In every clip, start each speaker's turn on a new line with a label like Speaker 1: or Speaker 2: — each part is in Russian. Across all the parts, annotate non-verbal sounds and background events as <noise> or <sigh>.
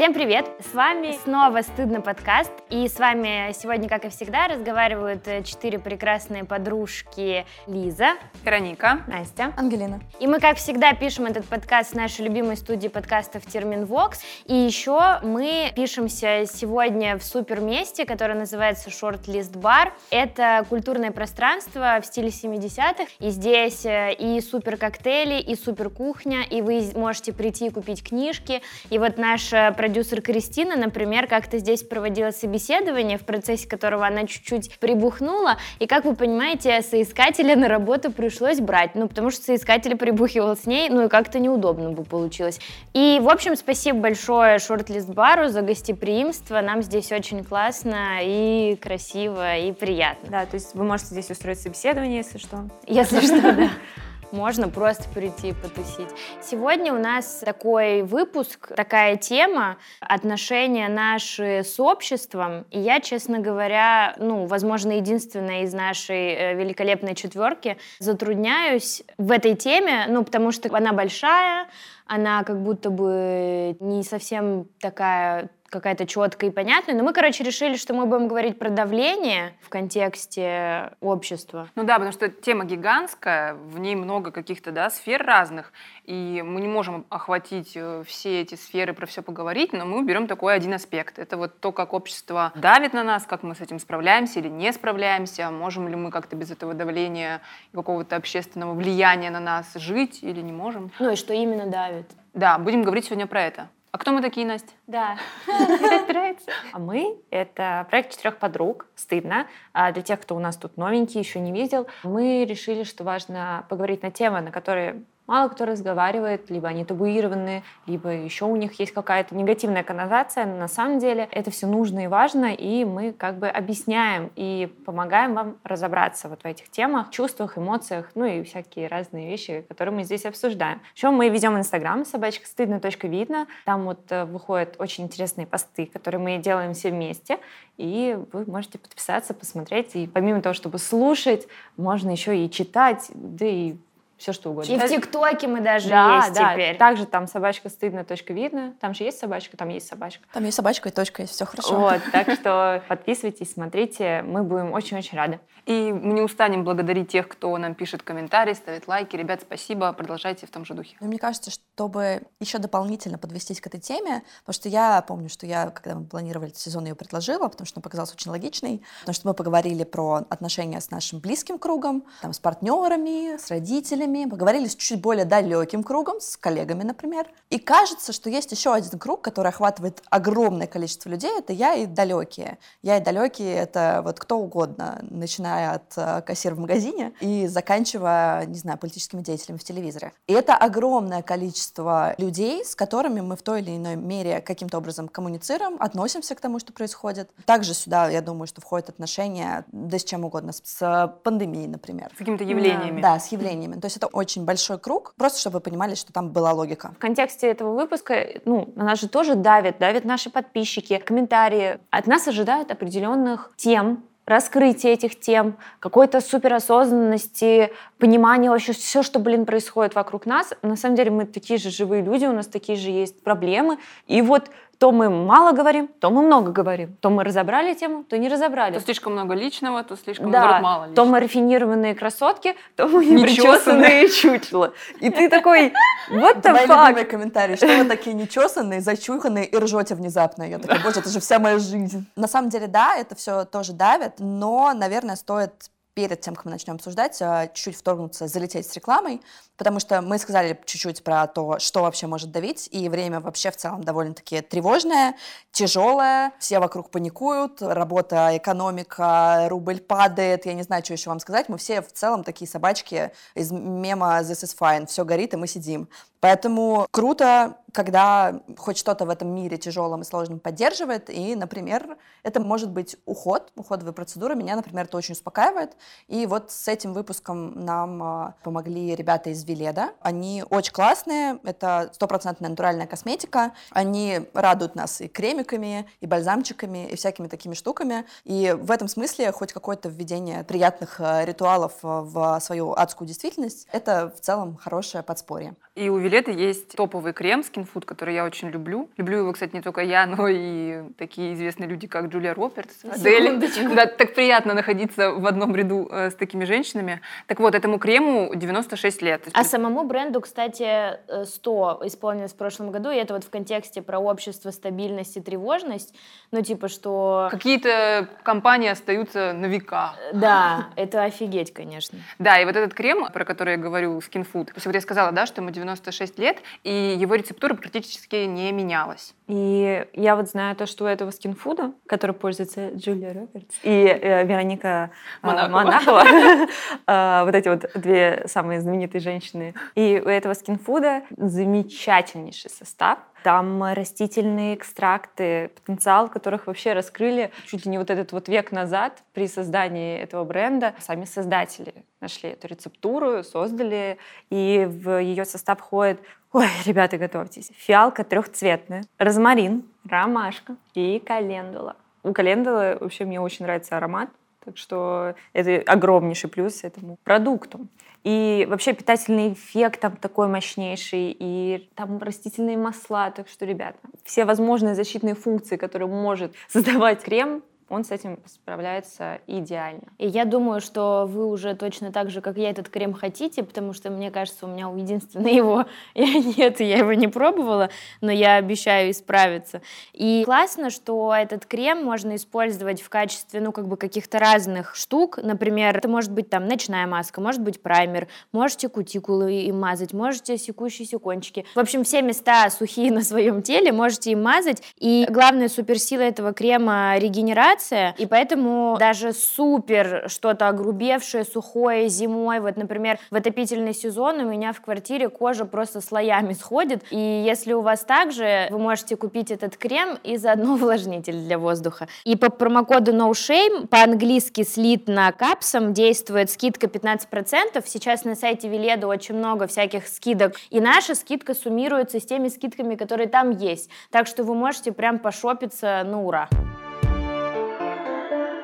Speaker 1: Всем привет! С вами снова «Стыдно» подкаст. И с вами сегодня, как и всегда, разговаривают э, четыре прекрасные подружки Лиза,
Speaker 2: Вероника,
Speaker 3: Настя,
Speaker 4: Ангелина.
Speaker 1: И мы, как всегда, пишем этот подкаст в нашей любимой студии подкастов Терминвокс. И еще мы пишемся сегодня в супер месте, которое называется List Bar. Это культурное пространство в стиле 70-х. И здесь э, и супер коктейли, и супер кухня, и вы можете прийти и купить книжки. И вот наша продюсер Кристина, например, как-то здесь проводила собеседование, в процессе которого она чуть-чуть прибухнула, и, как вы понимаете, соискателя на работу пришлось брать, ну, потому что соискатель прибухивал с ней, ну, и как-то неудобно бы получилось. И, в общем, спасибо большое Шортлист Бару за гостеприимство, нам здесь очень классно и красиво, и приятно.
Speaker 3: Да, то есть вы можете здесь устроить собеседование, если что.
Speaker 1: Если что, да <laughs> можно просто прийти и потусить. Сегодня у нас такой выпуск, такая тема отношения наши с обществом. И я, честно говоря, ну, возможно, единственная из нашей э, великолепной четверки затрудняюсь в этой теме, ну, потому что она большая, она как будто бы не совсем такая какая-то четкая и понятная. Но мы, короче, решили, что мы будем говорить про давление в контексте общества.
Speaker 2: Ну да, потому что тема гигантская, в ней много каких-то да, сфер разных, и мы не можем охватить э, все эти сферы, про все поговорить, но мы берем такой один аспект. Это вот то, как общество давит на нас, как мы с этим справляемся или не справляемся, можем ли мы как-то без этого давления и какого-то общественного влияния на нас жить или не можем.
Speaker 1: Ну и что именно давит?
Speaker 2: Да, будем говорить сегодня про это. А кто мы такие, Настя?
Speaker 1: Да. <laughs>
Speaker 3: А мы — это проект четырех подруг, стыдно. А для тех, кто у нас тут новенький, еще не видел, мы решили, что важно поговорить на темы, на которые мало кто разговаривает, либо они табуированы, либо еще у них есть какая-то негативная коннотация, но на самом деле это все нужно и важно, и мы как бы объясняем и помогаем вам разобраться вот в этих темах, чувствах, эмоциях, ну и всякие разные вещи, которые мы здесь обсуждаем. Еще мы ведем Инстаграм, собачка стыдно, точка видно, там вот э, выходят очень интересные посты, которые мы делаем все вместе, и вы можете подписаться, посмотреть, и помимо того, чтобы слушать, можно еще и читать, да и все что угодно.
Speaker 1: И в ТикТоке мы даже да, есть
Speaker 3: да.
Speaker 1: теперь.
Speaker 3: Также там собачка стыдно, точка видно. Там же есть собачка, там есть собачка.
Speaker 4: Там есть собачка и точка, есть все хорошо.
Speaker 3: Вот, так <laughs> что подписывайтесь, смотрите, мы будем очень-очень рады.
Speaker 2: И мы не устанем благодарить тех, кто нам пишет комментарии, ставит лайки. Ребят, спасибо, продолжайте в том же духе.
Speaker 4: Ну, мне кажется, чтобы еще дополнительно подвестись к этой теме, потому что я помню, что я, когда мы планировали этот сезон, ее предложила, потому что она показалась очень логичной, потому что мы поговорили про отношения с нашим близким кругом, там, с партнерами, с родителями, поговорили с чуть более далеким кругом, с коллегами, например. И кажется, что есть еще один круг, который охватывает огромное количество людей, это я и далекие. Я и далекие — это вот кто угодно, начиная от э, кассира в магазине и заканчивая, не знаю, политическими деятелями в телевизоре. И это огромное количество людей, с которыми мы в той или иной мере каким-то образом коммуницируем, относимся к тому, что происходит. Также сюда, я думаю, что входят отношения, да с чем угодно, с, пандемией, например.
Speaker 2: С какими-то явлениями.
Speaker 4: Да, с явлениями. То есть это очень большой круг, просто чтобы вы понимали, что там была логика.
Speaker 3: В контексте этого выпуска, ну, на нас же тоже давят, давят наши подписчики, комментарии. От нас ожидают определенных тем, раскрытие этих тем, какой-то суперосознанности, понимания вообще все, что, блин, происходит вокруг нас. На самом деле мы такие же живые люди, у нас такие же есть проблемы. И вот то мы мало говорим, то мы много говорим. То мы разобрали тему, то не разобрали.
Speaker 2: То слишком много личного, то слишком
Speaker 3: да,
Speaker 2: наоборот, мало личного.
Speaker 3: То мы рафинированные красотки, то мы непричесанные чучела. И ты такой, вот the
Speaker 4: Мои
Speaker 3: fuck?
Speaker 4: любимые комментарии, что вы такие нечесанные, зачуханные и ржете внезапно. Я такая, боже, это же вся моя жизнь. <laughs> На самом деле, да, это все тоже давит, но, наверное, стоит перед тем, как мы начнем обсуждать, а, чуть-чуть вторгнуться, залететь с рекламой, потому что мы сказали чуть-чуть про то, что вообще может давить, и время вообще в целом довольно-таки тревожное, тяжелое, все вокруг паникуют, работа, экономика, рубль падает, я не знаю, что еще вам сказать, мы все в целом такие собачки из мема «This is fine», все горит, и мы сидим. Поэтому круто, когда хоть что-то в этом мире тяжелом и сложном поддерживает, и, например, это может быть уход, уходовые процедуры, меня, например, это очень успокаивает, и вот с этим выпуском нам а, помогли ребята из Веледа. Они очень классные, это стопроцентная натуральная косметика. Они радуют нас и кремиками, и бальзамчиками, и всякими такими штуками. И в этом смысле хоть какое-то введение приятных а, ритуалов а, в свою адскую действительность, это в целом хорошее подспорье.
Speaker 2: И у Вилета есть топовый крем Skin Food, который я очень люблю. Люблю его, кстати, не только я, <laughs> но и такие известные люди, как Джулия Робертс, Адель. Да, так приятно находиться в одном ряду э, с такими женщинами. Так вот, этому крему 96 лет.
Speaker 1: А самому бренду, кстати, 100 исполнилось в прошлом году, и это вот в контексте про общество, стабильность и тревожность. Ну, типа, что...
Speaker 2: Какие-то компании остаются на века.
Speaker 1: Да, это офигеть, конечно.
Speaker 2: Да, и вот этот крем, про который я говорю, Skin Food, то есть вот я сказала, да, что ему 96 лет, и его рецептура практически не менялась.
Speaker 3: И я вот знаю то, что у этого скинфуда, который пользуется Джулия Робертс и э, Вероника э,
Speaker 2: Монахова,
Speaker 3: Монахова <laughs> э, вот эти вот две самые знаменитые женщины. И у этого скинфуда замечательнейший состав. Там растительные экстракты, потенциал которых вообще раскрыли чуть ли не вот этот вот век назад при создании этого бренда. Сами создатели нашли эту рецептуру, создали, и в ее состав входит Ой, <laughs> ребята, готовьтесь. Фиалка трехцветная, розмарин, ромашка и календула. У календулы вообще мне очень нравится аромат, так что это огромнейший плюс этому продукту. И вообще питательный эффект там такой мощнейший, и там растительные масла. Так что, ребята, все возможные защитные функции, которые может создавать крем, он с этим справляется идеально.
Speaker 1: И я думаю, что вы уже точно так же, как я, этот крем хотите, потому что, мне кажется, у меня у единственного его <laughs> нет, и я его не пробовала, но я обещаю исправиться. И классно, что этот крем можно использовать в качестве, ну, как бы каких-то разных штук. Например, это может быть там ночная маска, может быть праймер, можете кутикулы им мазать, можете секущиеся кончики. В общем, все места сухие <laughs> на своем теле можете им мазать. И главная суперсила этого крема — регенерация, регенерация, и поэтому даже супер что-то огрубевшее, сухое зимой, вот, например, в отопительный сезон у меня в квартире кожа просто слоями сходит, и если у вас также, вы можете купить этот крем и заодно <laughs> увлажнитель для воздуха. И по промокоду No Shame, по-английски слит на капсом, действует скидка 15%. Сейчас на сайте Веледа очень много всяких скидок, и наша скидка суммируется с теми скидками, которые там есть. Так что вы можете прям пошопиться на ура.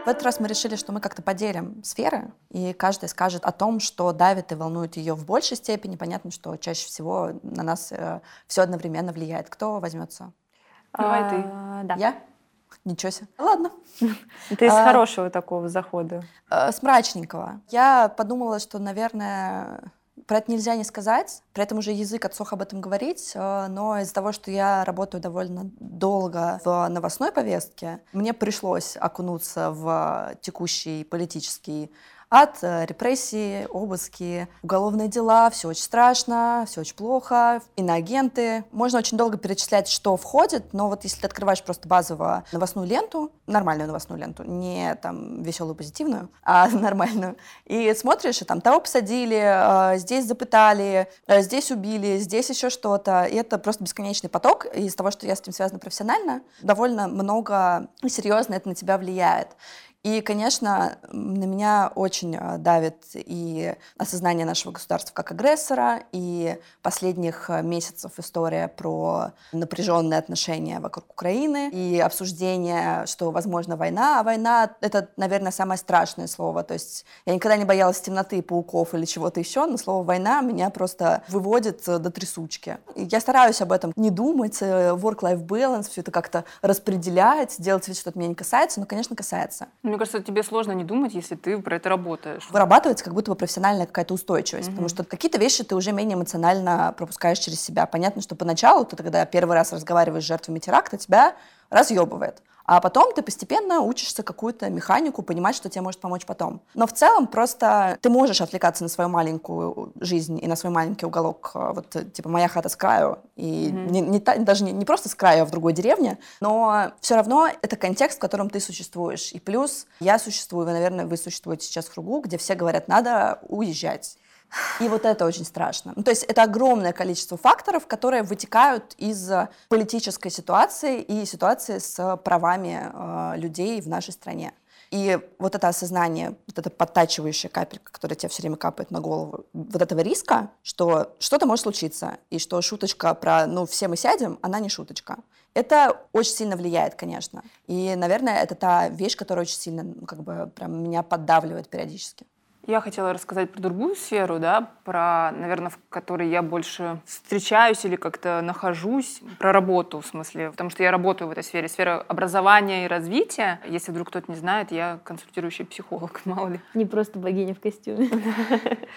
Speaker 4: В этот раз мы решили, что мы как-то поделим сферы, и каждый скажет о том, что давит и волнует ее в большей степени. Понятно, что чаще всего на нас э, все одновременно влияет. Кто возьмется?
Speaker 2: Давай а,
Speaker 3: ты. Да.
Speaker 4: Я? Ничего себе. Ладно.
Speaker 3: Ты из а, хорошего такого захода.
Speaker 4: Э, с мрачненького. Я подумала, что, наверное, про это нельзя не сказать, при этом уже язык отсох об этом говорить, э, но из-за того, что я работаю довольно долго в новостной повестке, мне пришлось окунуться в текущий политический от э, репрессии, обыски, уголовные дела, все очень страшно, все очень плохо, иноагенты. Можно очень долго перечислять, что входит, но вот если ты открываешь просто базово новостную ленту, нормальную новостную ленту, не там веселую позитивную, а <laughs> нормальную, и смотришь, и там того посадили, э, здесь запытали, э, здесь убили, здесь еще что-то, и это просто бесконечный поток, и из того, что я с этим связана профессионально, довольно много серьезно это на тебя влияет. И, конечно, на меня очень э, давит и осознание нашего государства как агрессора, и последних э, месяцев история про напряженные отношения вокруг Украины, и обсуждение, что, возможно, война. А война — это, наверное, самое страшное слово. То есть я никогда не боялась темноты, пауков или чего-то еще, но слово «война» меня просто выводит э, до трясучки. Я стараюсь об этом не думать, work-life balance, все это как-то распределять, делать вид, что это меня не касается, но, конечно, касается.
Speaker 2: Мне кажется, тебе сложно не думать, если ты про это работаешь.
Speaker 4: Вырабатывается как будто бы профессиональная какая-то устойчивость, mm-hmm. потому что какие-то вещи ты уже менее эмоционально пропускаешь через себя. Понятно, что поначалу ты, когда первый раз разговариваешь с жертвами теракта, тебя разъебывает. А потом ты постепенно учишься какую-то механику, понимать, что тебе может помочь потом. Но в целом просто ты можешь отвлекаться на свою маленькую жизнь и на свой маленький уголок, э, вот э, типа моя хата с краю, и mm-hmm. не, не, даже не, не просто с краю, а в другой деревне, но все равно это контекст, в котором ты существуешь. И плюс я существую, вы, наверное, вы существуете сейчас в кругу, где все говорят, надо уезжать. И вот это очень страшно. Ну, то есть это огромное количество факторов, которые вытекают из политической ситуации и ситуации с правами э, людей в нашей стране. И вот это осознание, вот эта подтачивающая капелька, которая тебе все время капает на голову, вот этого риска, что что-то может случиться, и что шуточка про «ну, все мы сядем», она не шуточка. Это очень сильно влияет, конечно. И, наверное, это та вещь, которая очень сильно, ну, как бы, прям меня поддавливает периодически.
Speaker 2: Я хотела рассказать про другую сферу, да, про, наверное, в которой я больше встречаюсь или как-то нахожусь, про работу, в смысле, потому что я работаю в этой сфере, сфера образования и развития. Если вдруг кто-то не знает, я консультирующий психолог, <laughs> мало ли.
Speaker 1: Не просто богиня в костюме.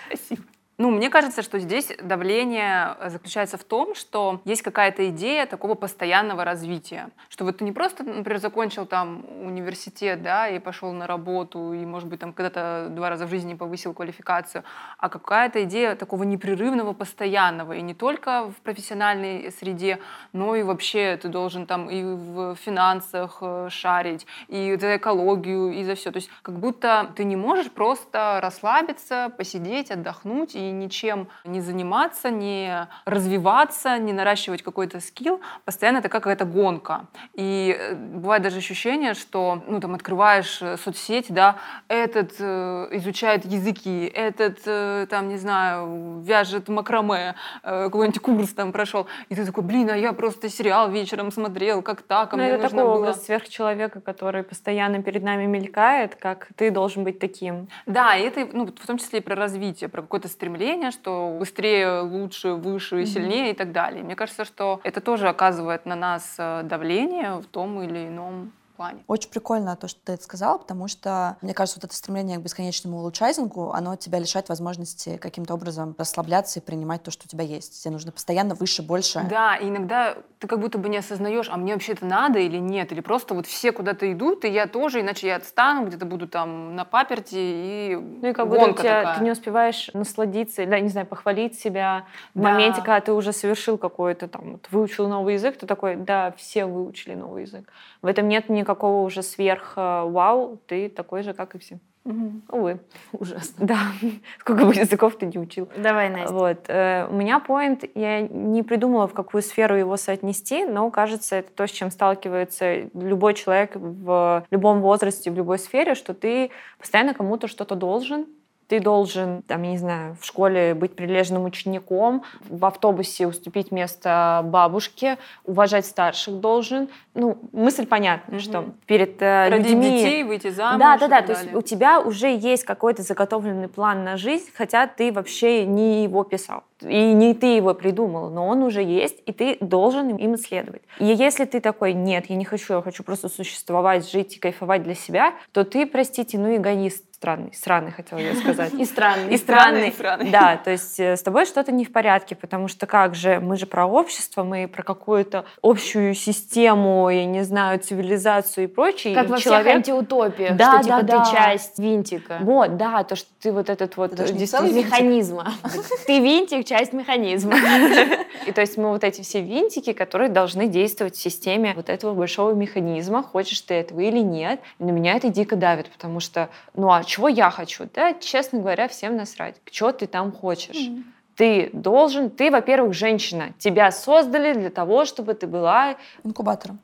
Speaker 2: Спасибо. Ну, мне кажется, что здесь давление заключается в том, что есть какая-то идея такого постоянного развития. Что вот ты не просто, например, закончил там университет, да, и пошел на работу, и, может быть, там когда-то два раза в жизни повысил квалификацию, а какая-то идея такого непрерывного, постоянного. И не только в профессиональной среде, но и вообще ты должен там и в финансах э, шарить, и за экологию, и за все. То есть как будто ты не можешь просто расслабиться, посидеть, отдохнуть и ничем не заниматься, не развиваться, не наращивать какой-то скилл, постоянно это какая-то гонка. И э, бывает даже ощущение, что ну, там, открываешь э, соцсети, да, этот э, изучает языки, этот, э, там, не знаю, вяжет макраме, э, какой-нибудь курс там прошел, и ты такой, блин, а я просто сериал вечером смотрел, как так, а
Speaker 3: Ну,
Speaker 2: мне
Speaker 3: это
Speaker 2: нужно
Speaker 3: такой
Speaker 2: было...
Speaker 3: образ сверхчеловека, который постоянно перед нами мелькает, как ты должен быть таким.
Speaker 2: Да, и это ну, в том числе и про развитие, про какое-то стремление, что быстрее, лучше, выше, сильнее и так далее. Мне кажется, что это тоже оказывает на нас э, давление в том или ином плане.
Speaker 4: Очень прикольно то, что ты это сказала, потому что, мне кажется, вот это стремление к бесконечному улучшайзингу, оно тебя лишает возможности каким-то образом расслабляться и принимать то, что у тебя есть. Тебе нужно постоянно выше, больше.
Speaker 2: Да, и иногда ты как будто бы не осознаешь, а мне вообще это надо или нет, или просто вот все куда-то идут, и я тоже, иначе я отстану, где-то буду там на паперти, и
Speaker 3: Ну и как будто тебя,
Speaker 2: такая.
Speaker 3: ты не успеваешь насладиться, да, не знаю, похвалить себя в
Speaker 2: Да.
Speaker 3: моменте, когда ты уже совершил какой-то там, вот, выучил новый язык, ты такой, да, все выучили новый язык. В этом нет никакого уже сверх э, вау, ты такой же, как и все.
Speaker 2: Мгм.
Speaker 3: Увы. <laughs> Ужасно. Да. <laughs> Сколько бы языков ты не учил.
Speaker 1: Давай, Настя.
Speaker 3: Вот. э, У меня поинт, я не придумала, в какую сферу его соотнести, но, кажется, это то, с чем сталкивается любой человек в любом возрасте, в любой сфере, что ты постоянно кому-то что-то должен, ты должен, там, я не знаю, в школе быть прилежным учеником, в автобусе уступить место бабушке, уважать старших должен. Ну, мысль понятна,
Speaker 2: Мгм.
Speaker 3: что перед э,
Speaker 2: Родить
Speaker 3: людьми...
Speaker 2: детей, выйти замуж
Speaker 3: Да, да, да. То есть у тебя уже есть какой-то заготовленный план на жизнь, хотя ты вообще не его писал. И не ты его придумал, но он уже есть, и ты должен им исследовать. И если ты такой, нет, я не хочу, я хочу просто существовать, жить и кайфовать для себя, то ты, простите, ну эгоист странный, сраный, хотела я сказать. <laughs>
Speaker 1: И странный.
Speaker 3: И странный.
Speaker 2: и странный.
Speaker 3: Да, то есть э, с тобой что-то не в порядке, потому что как же, мы же про общество, мы про какую-то общую систему, я не знаю, цивилизацию и прочее.
Speaker 1: Как
Speaker 3: и
Speaker 1: во всех
Speaker 3: человек...
Speaker 1: антиутопиях,
Speaker 3: Да,
Speaker 1: что типа
Speaker 3: да,
Speaker 1: ты
Speaker 3: да.
Speaker 1: часть винтика.
Speaker 3: Вот, да, то, что ты вот этот вот...
Speaker 4: Даже винтик.
Speaker 1: Механизма. <laughs> Ты винтик, часть механизма. <laughs>
Speaker 3: И то есть мы вот эти все винтики, которые должны действовать в системе вот этого большого механизма, хочешь ты этого или нет. На меня это дико давит, потому что, ну а чего я хочу? Да, честно говоря, всем насрать. Чего ты там хочешь? Ты должен, ты, во-первых, женщина. Тебя создали для того, чтобы ты была
Speaker 4: Инкубатором.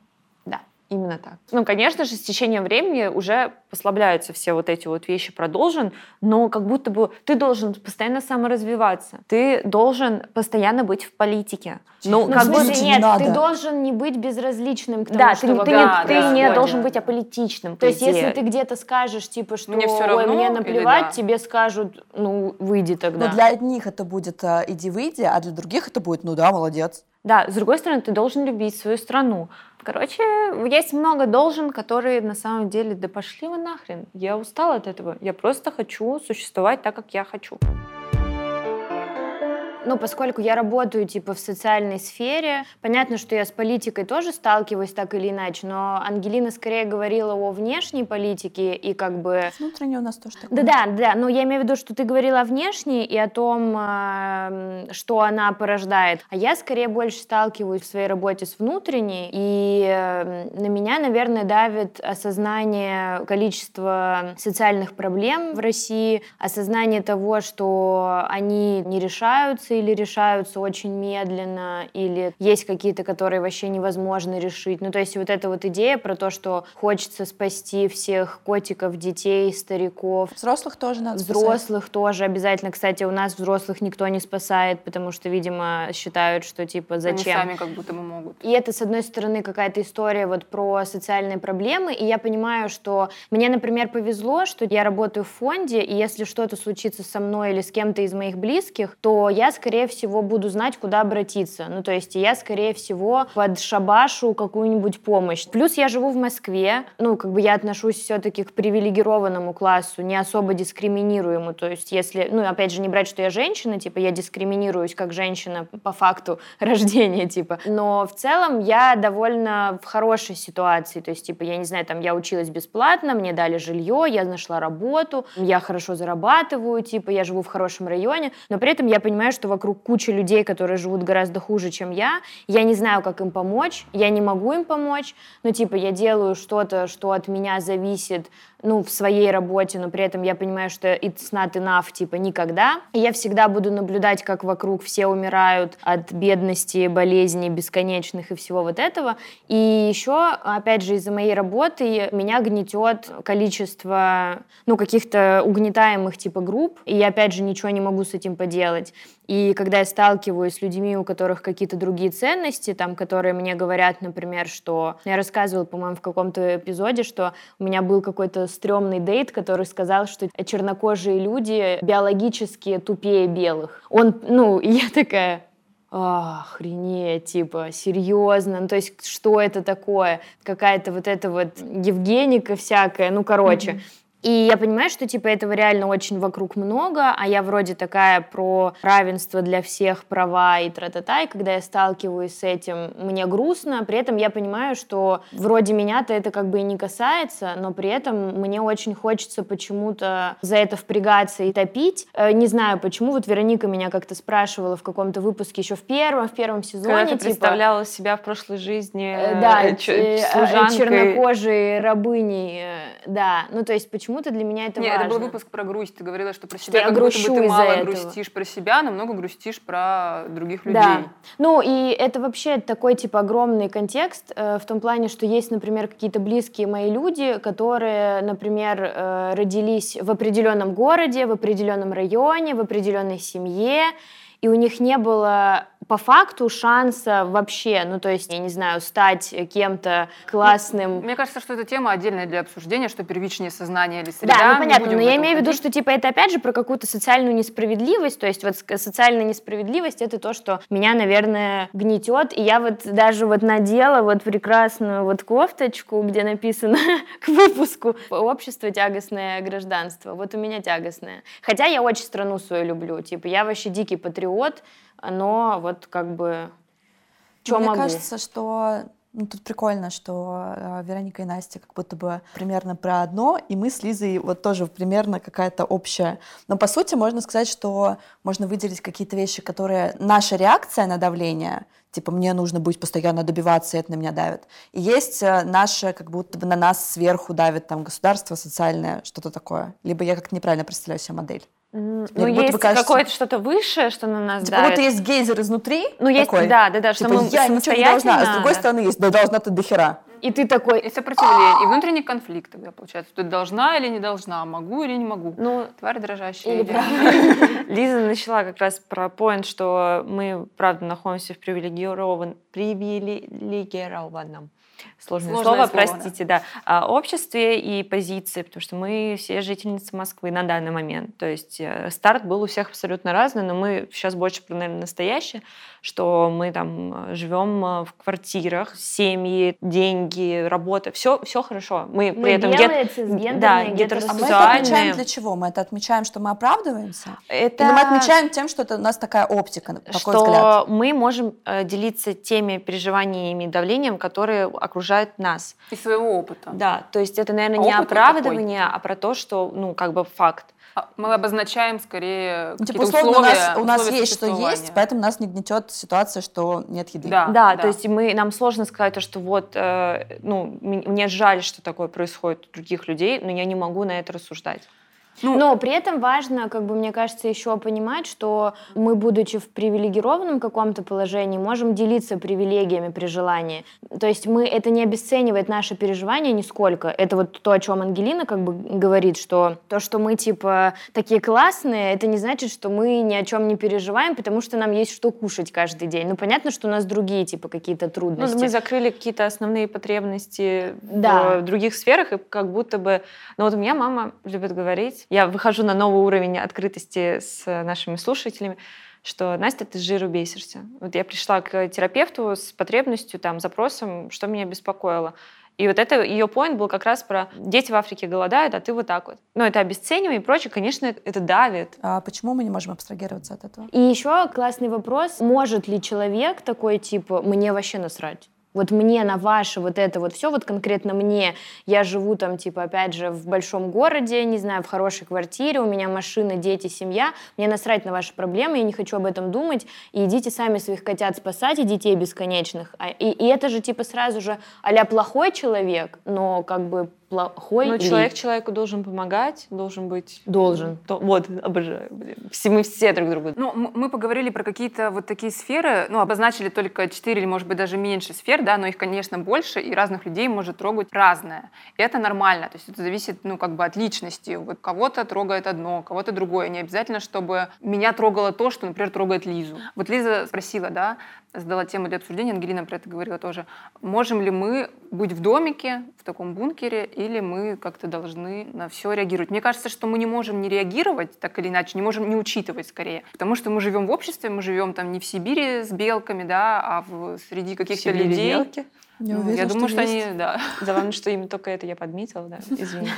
Speaker 3: Именно так. Ну, конечно же, с течением времени уже послабляются все вот эти вот вещи про должен, но как будто бы ты должен постоянно саморазвиваться. Ты должен постоянно быть в политике. Ну,
Speaker 1: Ну,
Speaker 3: как
Speaker 4: будто не
Speaker 1: нет,
Speaker 4: надо.
Speaker 1: ты должен не быть безразличным к тому,
Speaker 3: Да,
Speaker 1: что
Speaker 3: ты, ты
Speaker 2: Да,
Speaker 3: ты
Speaker 2: да,
Speaker 3: не
Speaker 2: да.
Speaker 3: должен быть аполитичным.
Speaker 1: То есть, если ты где-то скажешь, типа, что
Speaker 2: Мне
Speaker 1: ой,
Speaker 2: равно»
Speaker 1: мне
Speaker 2: или
Speaker 1: наплевать,
Speaker 2: да?
Speaker 1: тебе скажут, ну, выйди тогда.
Speaker 4: Но для одних это будет э, «иди, выйди», а для других это будет «ну да, молодец».
Speaker 3: Да, с другой стороны, ты должен любить свою страну. Короче, есть много должен, которые на самом деле, да пошли вы нахрен. Я устала от этого. Я просто хочу существовать так, как я хочу.
Speaker 1: Ну, поскольку я работаю, типа, в социальной сфере, понятно, что я с политикой тоже сталкиваюсь так или иначе, но Ангелина скорее говорила о внешней политике и как бы...
Speaker 4: Внутренне у нас тоже такое.
Speaker 1: Да-да, да, но я имею в виду, что ты говорила о внешней и о том, э, что она порождает. А я скорее больше сталкиваюсь в своей работе с внутренней, и на меня, наверное, давит осознание количества социальных проблем в России, осознание того, что они не решаются или решаются очень медленно, или есть какие-то, которые вообще невозможно решить. Ну, то есть вот эта вот идея про то, что хочется спасти всех котиков, детей, стариков.
Speaker 4: Взрослых тоже надо
Speaker 1: Взрослых спасать. тоже обязательно. Кстати, у нас взрослых никто не спасает, потому что, видимо, считают, что типа зачем.
Speaker 2: Они сами как будто бы могут.
Speaker 1: И это, с одной стороны, какая-то история вот про социальные проблемы, и я понимаю, что мне, например, повезло, что я работаю в фонде, и если что-то случится со мной или с кем-то из моих близких, то я, скорее всего, буду знать, куда обратиться. Ну, то есть я, скорее всего, под шабашу какую-нибудь помощь. Плюс я живу в Москве, ну, как бы я отношусь все-таки к привилегированному классу, не особо дискриминируемому. То есть если, ну, опять же, не брать, что я женщина, типа, я дискриминируюсь как женщина по факту <laughs> рождения, типа. Но в целом я довольно в хорошей ситуации. То есть, типа, я не знаю, там, я училась бесплатно, мне дали жилье, я нашла работу, я хорошо зарабатываю, типа, я живу в хорошем районе, но при этом я понимаю, что вокруг куча людей, которые живут гораздо хуже, чем я, я не знаю, как им помочь, я не могу им помочь, но, типа, я делаю что-то, что от меня зависит, ну, в своей работе, но при этом я понимаю, что it's not enough, типа, никогда. И я всегда буду наблюдать, как вокруг все умирают от бедности, болезней бесконечных и всего вот этого. И еще, опять же, из-за моей работы меня гнетет количество, ну, каких-то угнетаемых, типа, групп, и я, опять же, ничего не могу с этим поделать. И когда я сталкиваюсь с людьми, у которых какие-то другие ценности, там, которые мне говорят, например, что... Я рассказывала, по-моему, в каком-то эпизоде, что у меня был какой-то стрёмный дейт, который сказал, что чернокожие люди биологически тупее белых. Он, ну, <laughs> я такая, охренеть, типа, серьезно, ну, то есть, что это такое? Какая-то вот эта вот Евгеника всякая, ну, короче. Mm-hmm. И я понимаю, что типа этого реально очень вокруг много, а я вроде такая про равенство для всех, права и тра-та-та, и когда я сталкиваюсь с этим, мне грустно, при этом я понимаю, что вроде меня-то это как бы и не касается, но при этом мне очень хочется почему-то за это впрягаться и топить. Э, не знаю почему, вот Вероника меня как-то спрашивала в каком-то выпуске еще в первом, в первом сезоне.
Speaker 3: Когда ты
Speaker 1: типа,
Speaker 3: представляла себя в прошлой жизни
Speaker 1: э, да, э, чернокожей рабыней, да, ну то есть почему почему-то для меня это
Speaker 2: Нет,
Speaker 1: важно.
Speaker 2: это был выпуск про грусть. Ты говорила, что про себя что как будто бы ты мало этого. грустишь про себя, но много грустишь про других людей.
Speaker 1: Да. Ну и это вообще такой типа огромный контекст э, в том плане, что есть, например, какие-то близкие мои люди, которые, например, э, родились в определенном городе, в определенном районе, в определенной семье, и у них не было по факту шанса вообще, ну то есть, я не знаю, стать кем-то классным.
Speaker 2: Мне кажется, что это тема отдельная для обсуждения, что первичнее сознание или среда.
Speaker 1: Да, ну понятно, но я имею в виду, что типа это опять же про какую-то социальную несправедливость, то есть вот социальная несправедливость это то, что меня, наверное, гнетет, и я вот даже вот надела вот прекрасную вот кофточку, где написано <laughs> к выпуску «Общество тягостное гражданство». Вот у меня тягостное. Хотя я очень страну свою люблю, типа я вообще дикий патриот, но вот как бы что
Speaker 4: Мне
Speaker 1: могу?
Speaker 4: кажется, что ну, тут прикольно, что э, Вероника и Настя как будто бы примерно про одно, и мы с Лизой вот тоже примерно какая-то общая. Но по сути можно сказать, что можно выделить какие-то вещи, которые наша реакция на давление, типа мне нужно быть постоянно добиваться, и это на меня давит. И есть э, наше, как будто бы на нас сверху давит там государство социальное, что-то такое. Либо я как-то неправильно представляю себе модель.
Speaker 3: Ну, есть кажется... какое-то что-то высшее, что на нас типа, давит.
Speaker 4: Вот есть гейзер изнутри.
Speaker 3: Ну, есть,
Speaker 4: такой,
Speaker 3: да, да, да, что
Speaker 4: типа,
Speaker 3: мы
Speaker 4: я ничего не должна, а с другой стороны есть, да должна ты дохера.
Speaker 1: И ты такой...
Speaker 2: И сопротивление, и внутренний конфликт тогда получается. Ты должна или не должна, могу или не могу. Ну, тварь дрожащая. <laughs>
Speaker 3: Лиза начала как раз про поинт, что мы, правда, находимся в привилегированном, привилегированном сложное, сложное слово, слово, простите, да. да, обществе и позиции, потому что мы все жительницы Москвы на данный момент. То есть э, старт был у всех абсолютно разный, но мы сейчас больше про, наверное, настоящее, что мы там э, живем э, в квартирах, семьи, деньги, работа, все, все хорошо. Мы, мы при этом
Speaker 1: гет...
Speaker 3: да,
Speaker 4: гетеросексуальные. А мы это отмечаем для чего? Мы это отмечаем, что мы оправдываемся?
Speaker 3: Это...
Speaker 4: Или мы отмечаем тем, что это у нас такая оптика, такой
Speaker 3: что
Speaker 4: взгляд?
Speaker 3: мы можем делиться теми переживаниями и давлением, которые окружают нас.
Speaker 2: И своего опыта.
Speaker 3: Да, то есть это, наверное, а не оправдывание, а про то, что, ну, как бы факт.
Speaker 2: А мы обозначаем скорее
Speaker 4: ну, типа, условно, условия, у нас, у нас есть что есть, поэтому нас не гнетет ситуация, что нет еды.
Speaker 3: Да, да, да. то есть мы, нам сложно сказать, то, что вот, э, ну, мне жаль, что такое происходит у других людей, но я не могу на это рассуждать.
Speaker 1: Ну, Но при этом важно, как бы мне кажется, еще понимать, что мы, будучи в привилегированном каком-то положении, можем делиться привилегиями при желании. То есть мы это не обесценивает наше переживание нисколько. Это вот то, о чем Ангелина как бы говорит, что то, что мы типа такие классные, это не значит, что мы ни о чем не переживаем, потому что нам есть что кушать каждый день. Ну понятно, что у нас другие типа какие-то трудности.
Speaker 3: Ну, мы закрыли какие-то основные потребности да. в других сферах, и как будто бы... Ну вот у меня мама любит говорить, я выхожу на новый уровень открытости с нашими слушателями, что Настя, ты с жиру бесишься. Вот я пришла к терапевту с потребностью, там, запросом, что меня беспокоило. И вот это ее поинт был как раз про дети в Африке голодают, а ты вот так вот. Но это обесценивание и прочее, конечно, это давит.
Speaker 4: А почему мы не можем абстрагироваться от этого?
Speaker 1: И еще классный вопрос, может ли человек такой, типа, мне вообще насрать? Вот мне на ваше вот это вот все, вот конкретно мне, я живу там, типа, опять же, в большом городе, не знаю, в хорошей квартире, у меня машина, дети, семья, мне насрать на ваши проблемы, я не хочу об этом думать, и идите сами своих котят спасать и детей бесконечных. А, и, и это же, типа, сразу же а плохой человек, но как бы плохой.
Speaker 3: Но человек человеку должен помогать, должен быть...
Speaker 1: Должен.
Speaker 3: То, вот, обожаю, блин. Все, мы все друг другу.
Speaker 2: Ну, мы поговорили про какие-то вот такие сферы, ну, обозначили только четыре или, может быть, даже меньше сфер, да, но их, конечно, больше, и разных людей может трогать разное. И это нормально, то есть это зависит, ну, как бы от личности. Вот кого-то трогает одно, кого-то другое. Не обязательно, чтобы меня трогало то, что, например, трогает Лизу. Вот Лиза спросила, да, задала тему для обсуждения, Ангелина про это говорила тоже. Можем ли мы быть в домике, в таком бункере, или мы как-то должны на все реагировать? Мне кажется, что мы не можем не реагировать так или иначе, не можем не учитывать скорее, потому что мы живем в обществе, мы живем там не в Сибири с белками, да, а в, среди каких-то людей.
Speaker 3: Белки?
Speaker 2: Не ну, уверена, я думаю, что, что они, да.
Speaker 3: Забавно, что именно только это я подметила, да, извини.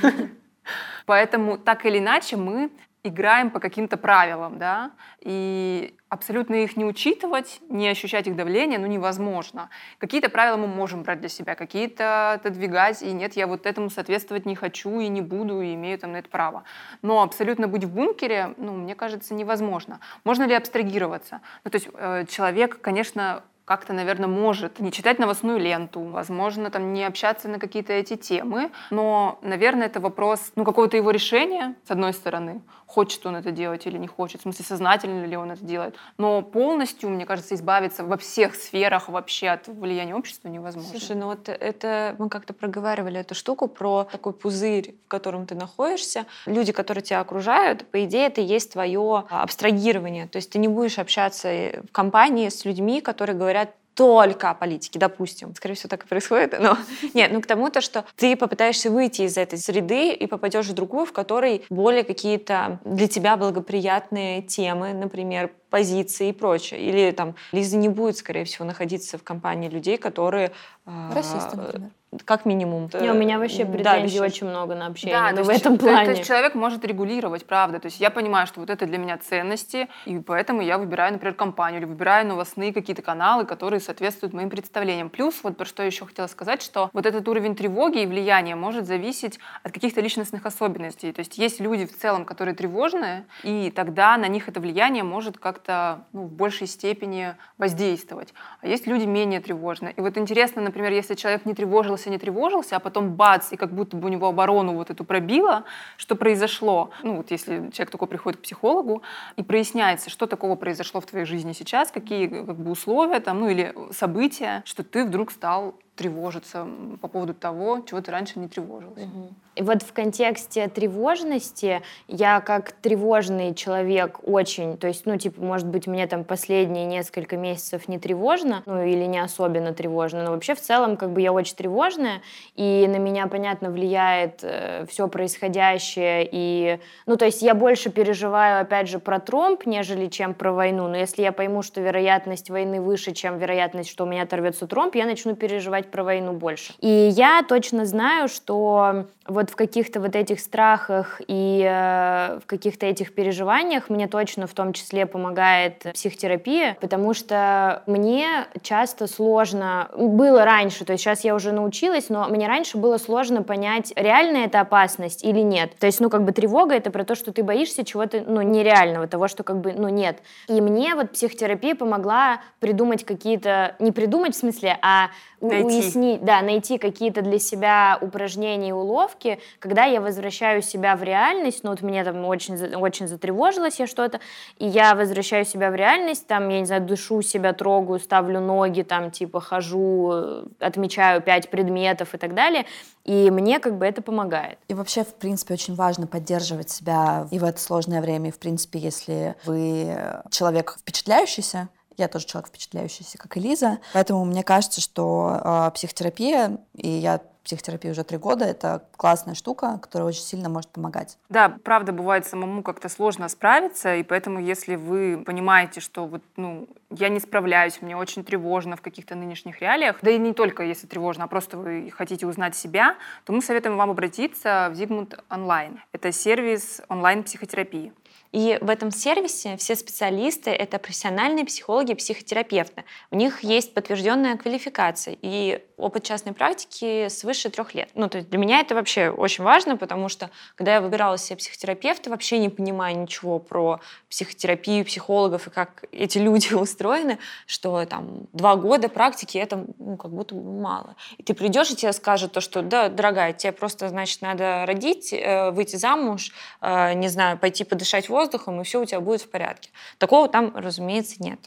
Speaker 2: Поэтому так или иначе мы играем по каким-то правилам, да, и абсолютно их не учитывать, не ощущать их давление, ну, невозможно. Какие-то правила мы можем брать для себя, какие-то отодвигать, и нет, я вот этому соответствовать не хочу и не буду, и имею там на это право. Но абсолютно быть в бункере, ну, мне кажется, невозможно. Можно ли абстрагироваться? Ну, то есть э, человек, конечно, как-то, наверное, может не читать новостную ленту, возможно, там не общаться на какие-то эти темы, но, наверное, это вопрос, ну, какого-то его решения, с одной стороны, хочет он это делать или не хочет, в смысле, сознательно ли он это делает. Но полностью, мне кажется, избавиться во всех сферах вообще от влияния общества невозможно.
Speaker 3: Слушай, ну вот это мы как-то проговаривали эту штуку про такой пузырь, в котором ты находишься. Люди, которые тебя окружают, по идее, это и есть твое абстрагирование. То есть ты не будешь общаться в компании с людьми, которые говорят только о политике, допустим. Скорее всего, так и происходит. Но <laughs> нет, ну к тому то, что ты попытаешься выйти из этой среды и попадешь в другую, в которой более какие-то для тебя благоприятные темы, например, позиции и прочее. Или там Лиза не будет, скорее всего, находиться в компании людей, которые...
Speaker 4: Расисты, например
Speaker 3: как минимум.
Speaker 1: Не, у меня вообще претензий да, очень много на общение да, ну, в этом плане.
Speaker 2: То, есть человек может регулировать, правда. То есть я понимаю, что вот это для меня ценности, и поэтому я выбираю, например, компанию или выбираю новостные какие-то каналы, которые соответствуют моим представлениям. Плюс, вот про что я еще хотела сказать, что вот этот уровень тревоги и влияния может зависеть от каких-то личностных особенностей. То есть есть люди в целом, которые тревожные, и тогда на них это влияние может как-то ну, в большей степени воздействовать. А есть люди менее тревожные. И вот интересно, например, если человек не тревожил тревожился, не тревожился, а потом бац, и как будто бы у него оборону вот эту пробило, что произошло. Ну вот если человек такой приходит к психологу и проясняется, что такого произошло в твоей жизни сейчас, какие как бы условия там, ну или события, что ты вдруг стал тревожиться по поводу того, чего ты раньше не тревожилась. Угу.
Speaker 1: И вот в контексте тревожности я как тревожный человек очень, то есть, ну, типа, может быть, мне там последние несколько месяцев не тревожно, ну, или не особенно тревожно, но вообще в целом, как бы, я очень тревожная, и на меня, понятно, влияет э, все происходящее, и, ну, то есть я больше переживаю, опять же, про Тромп, нежели чем про войну, но если я пойму, что вероятность войны выше, чем вероятность, что у меня оторвется Тромп, я начну переживать про войну больше. И я точно знаю, что вот в каких-то вот этих страхах и э, в каких-то этих переживаниях мне точно в том числе помогает психотерапия, потому что мне часто сложно, было раньше, то есть сейчас я уже научилась, но мне раньше было сложно понять, реальная это опасность или нет. То есть, ну, как бы тревога — это про то, что ты боишься чего-то, ну, нереального, того, что как бы, ну, нет. И мне вот психотерапия помогла придумать какие-то, не придумать в смысле, а
Speaker 2: найти
Speaker 1: объяснить, да, найти какие-то для себя упражнения и уловки, когда я возвращаю себя в реальность, ну вот мне там очень, очень затревожилось я что-то, и я возвращаю себя в реальность, там, я не знаю, дышу себя, трогаю, ставлю ноги, там, типа, хожу, э, отмечаю пять предметов и так далее, и мне как бы это помогает.
Speaker 4: И вообще, в принципе, очень важно поддерживать себя и в это сложное время, и, в принципе, если вы человек впечатляющийся, я тоже человек впечатляющийся, как и Лиза. Поэтому мне кажется, что э, психотерапия, и я психотерапии уже три года, это классная штука, которая очень сильно может помогать.
Speaker 2: Да, правда, бывает самому как-то сложно справиться, и поэтому если вы понимаете, что вот, ну, я не справляюсь, мне очень тревожно в каких-то нынешних реалиях, да и не только если тревожно, а просто вы хотите узнать себя, то мы советуем вам обратиться в Зигмунд онлайн. Это сервис онлайн-психотерапии.
Speaker 3: И в этом сервисе все специалисты — это профессиональные психологи и психотерапевты. У них есть подтвержденная квалификация и опыт частной практики свыше трех лет. Ну, то есть для меня это вообще очень важно, потому что когда я выбирала себе психотерапевта, вообще не понимая ничего про психотерапию, психологов и как эти люди <laughs> устроены, что там два года практики — это ну, как будто мало. И ты придешь, и тебе скажут то, что да, дорогая, тебе просто, значит, надо родить, э, выйти замуж, э, не знаю, пойти подышать воздухом, и все у тебя будет в порядке. Такого там, разумеется, нет.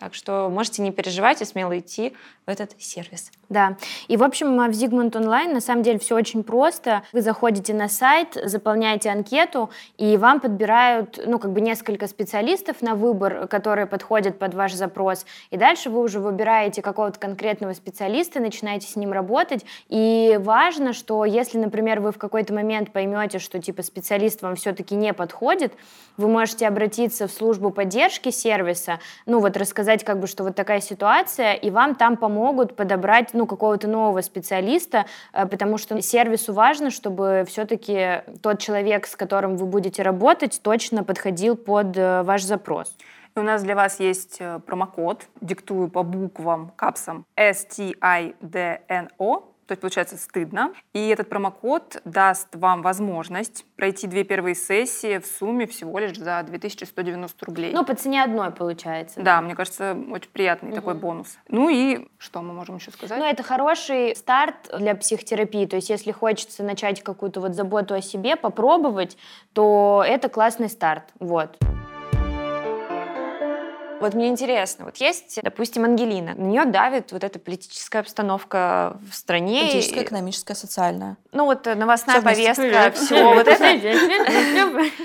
Speaker 3: Так что можете не переживать и смело идти в этот сервис.
Speaker 1: Да. И, в общем, в Zigmund Online на самом деле все очень просто. Вы заходите на сайт, заполняете анкету, и вам подбирают, ну, как бы несколько специалистов на выбор, которые подходят под ваш запрос. И дальше вы уже выбираете какого-то конкретного специалиста, начинаете с ним работать. И важно, что если, например, вы в какой-то момент поймете, что типа специалист вам все-таки не подходит, вы можете обратиться в службу поддержки сервиса, ну, вот рассказать как бы, что вот такая ситуация, и вам там помогут подобрать, ну, какого-то нового специалиста, э, потому что сервису важно, чтобы все-таки тот человек, с которым вы будете работать, точно подходил под э, ваш запрос.
Speaker 2: И у нас для вас есть э, промокод, диктую по буквам, капсам, S-T-I-D-N-O, то есть, получается, стыдно. И этот промокод даст вам возможность пройти две первые сессии в сумме всего лишь за 2190 рублей.
Speaker 1: Ну, по цене одной, получается.
Speaker 2: Да, мне кажется, очень приятный угу. такой бонус. Ну и что мы можем еще сказать?
Speaker 1: Ну, это хороший старт для психотерапии. То есть, если хочется начать какую-то вот заботу о себе, попробовать, то это классный старт. Вот.
Speaker 3: Вот мне интересно, вот есть, допустим, Ангелина, на нее давит вот эта политическая обстановка в стране.
Speaker 4: Политическая, экономическая, социальная.
Speaker 3: Ну вот новостная повестка, все вот это.